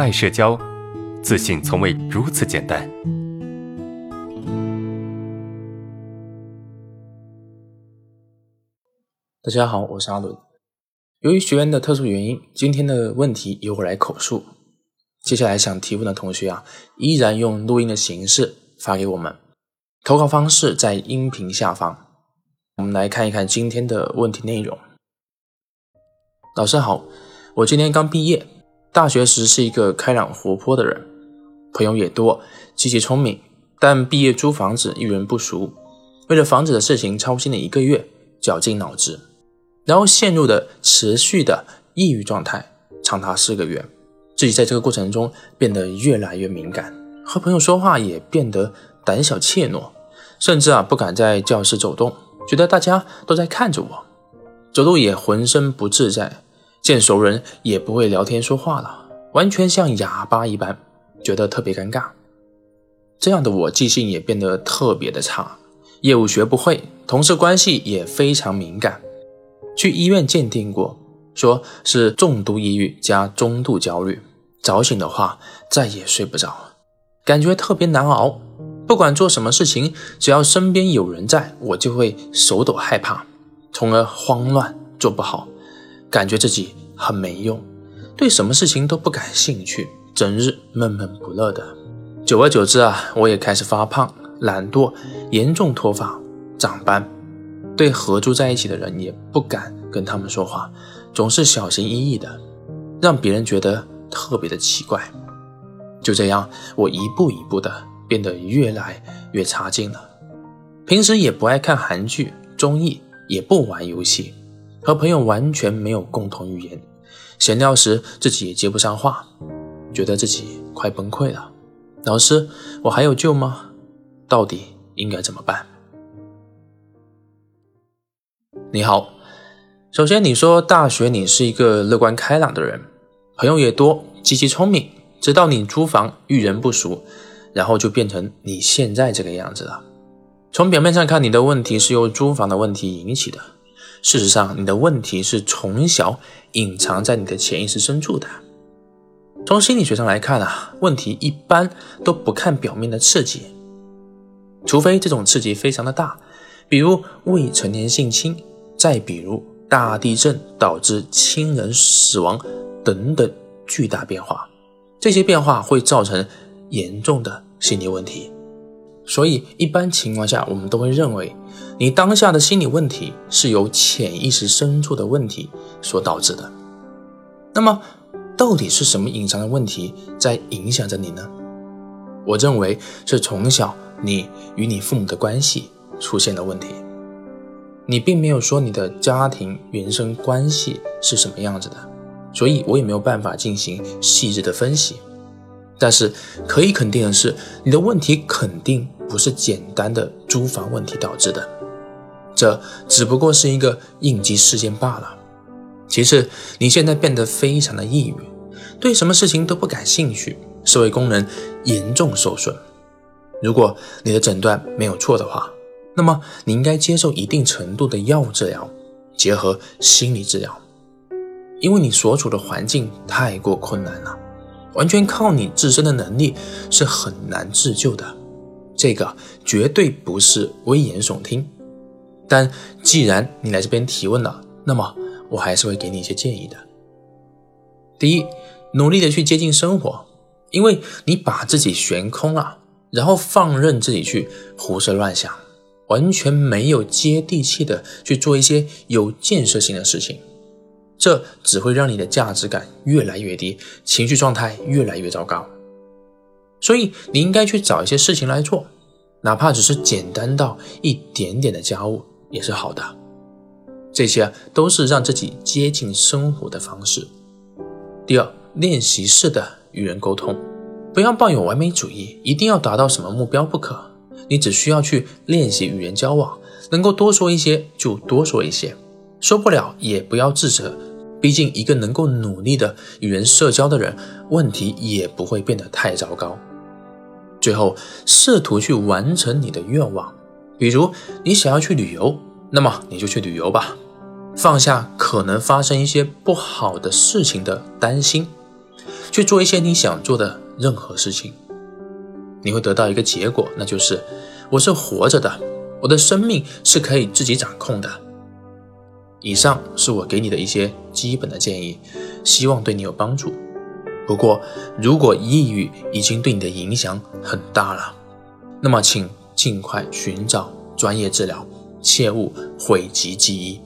爱社交，自信从未如此简单。大家好，我是阿伦。由于学员的特殊原因，今天的问题由我来口述。接下来想提问的同学啊，依然用录音的形式发给我们。投稿方式在音频下方。我们来看一看今天的问题内容。老师好，我今年刚毕业，大学时是一个开朗活泼的人，朋友也多，积极聪明。但毕业租房子，遇人不熟，为了房子的事情操心了一个月，绞尽脑汁，然后陷入了持续的抑郁状态，长达四个月。自己在这个过程中变得越来越敏感，和朋友说话也变得胆小怯懦，甚至啊不敢在教室走动，觉得大家都在看着我，走路也浑身不自在，见熟人也不会聊天说话了，完全像哑巴一般，觉得特别尴尬。这样的我记性也变得特别的差，业务学不会，同事关系也非常敏感，去医院鉴定过，说是重度抑郁加中度焦虑。早醒的话，再也睡不着，感觉特别难熬。不管做什么事情，只要身边有人在，我就会手抖害怕，从而慌乱，做不好，感觉自己很没用，对什么事情都不感兴趣，整日闷闷不乐的。久而久之啊，我也开始发胖、懒惰，严重脱发、长斑，对合租在一起的人也不敢跟他们说话，总是小心翼翼的，让别人觉得。特别的奇怪，就这样，我一步一步的变得越来越差劲了。平时也不爱看韩剧、综艺，也不玩游戏，和朋友完全没有共同语言。闲聊时自己也接不上话，觉得自己快崩溃了。老师，我还有救吗？到底应该怎么办？你好，首先你说大学你是一个乐观开朗的人。朋友也多，积极聪明，直到你租房遇人不熟，然后就变成你现在这个样子了。从表面上看，你的问题是由租房的问题引起的，事实上，你的问题是从小隐藏在你的潜意识深处的。从心理学上来看啊，问题一般都不看表面的刺激，除非这种刺激非常的大，比如未成年性侵，再比如大地震导致亲人死亡。等等巨大变化，这些变化会造成严重的心理问题，所以一般情况下，我们都会认为你当下的心理问题是由潜意识深处的问题所导致的。那么，到底是什么隐藏的问题在影响着你呢？我认为是从小你与你父母的关系出现了问题。你并没有说你的家庭原生关系是什么样子的。所以我也没有办法进行细致的分析，但是可以肯定的是，你的问题肯定不是简单的租房问题导致的，这只不过是一个应激事件罢了。其次，你现在变得非常的抑郁，对什么事情都不感兴趣，社会功能严重受损。如果你的诊断没有错的话，那么你应该接受一定程度的药物治疗，结合心理治疗。因为你所处的环境太过困难了，完全靠你自身的能力是很难自救的。这个绝对不是危言耸听。但既然你来这边提问了，那么我还是会给你一些建议的。第一，努力的去接近生活，因为你把自己悬空了，然后放任自己去胡思乱想，完全没有接地气的去做一些有建设性的事情。这只会让你的价值感越来越低，情绪状态越来越糟糕。所以你应该去找一些事情来做，哪怕只是简单到一点点的家务也是好的。这些都是让自己接近生活的方式。第二，练习式的与人沟通，不要抱有完美主义，一定要达到什么目标不可。你只需要去练习与人交往，能够多说一些就多说一些，说不了也不要自责。毕竟，一个能够努力的与人社交的人，问题也不会变得太糟糕。最后，试图去完成你的愿望，比如你想要去旅游，那么你就去旅游吧，放下可能发生一些不好的事情的担心，去做一些你想做的任何事情。你会得到一个结果，那就是我是活着的，我的生命是可以自己掌控的。以上是我给你的一些基本的建议，希望对你有帮助。不过，如果抑郁已经对你的影响很大了，那么请尽快寻找专业治疗，切勿讳疾忌医。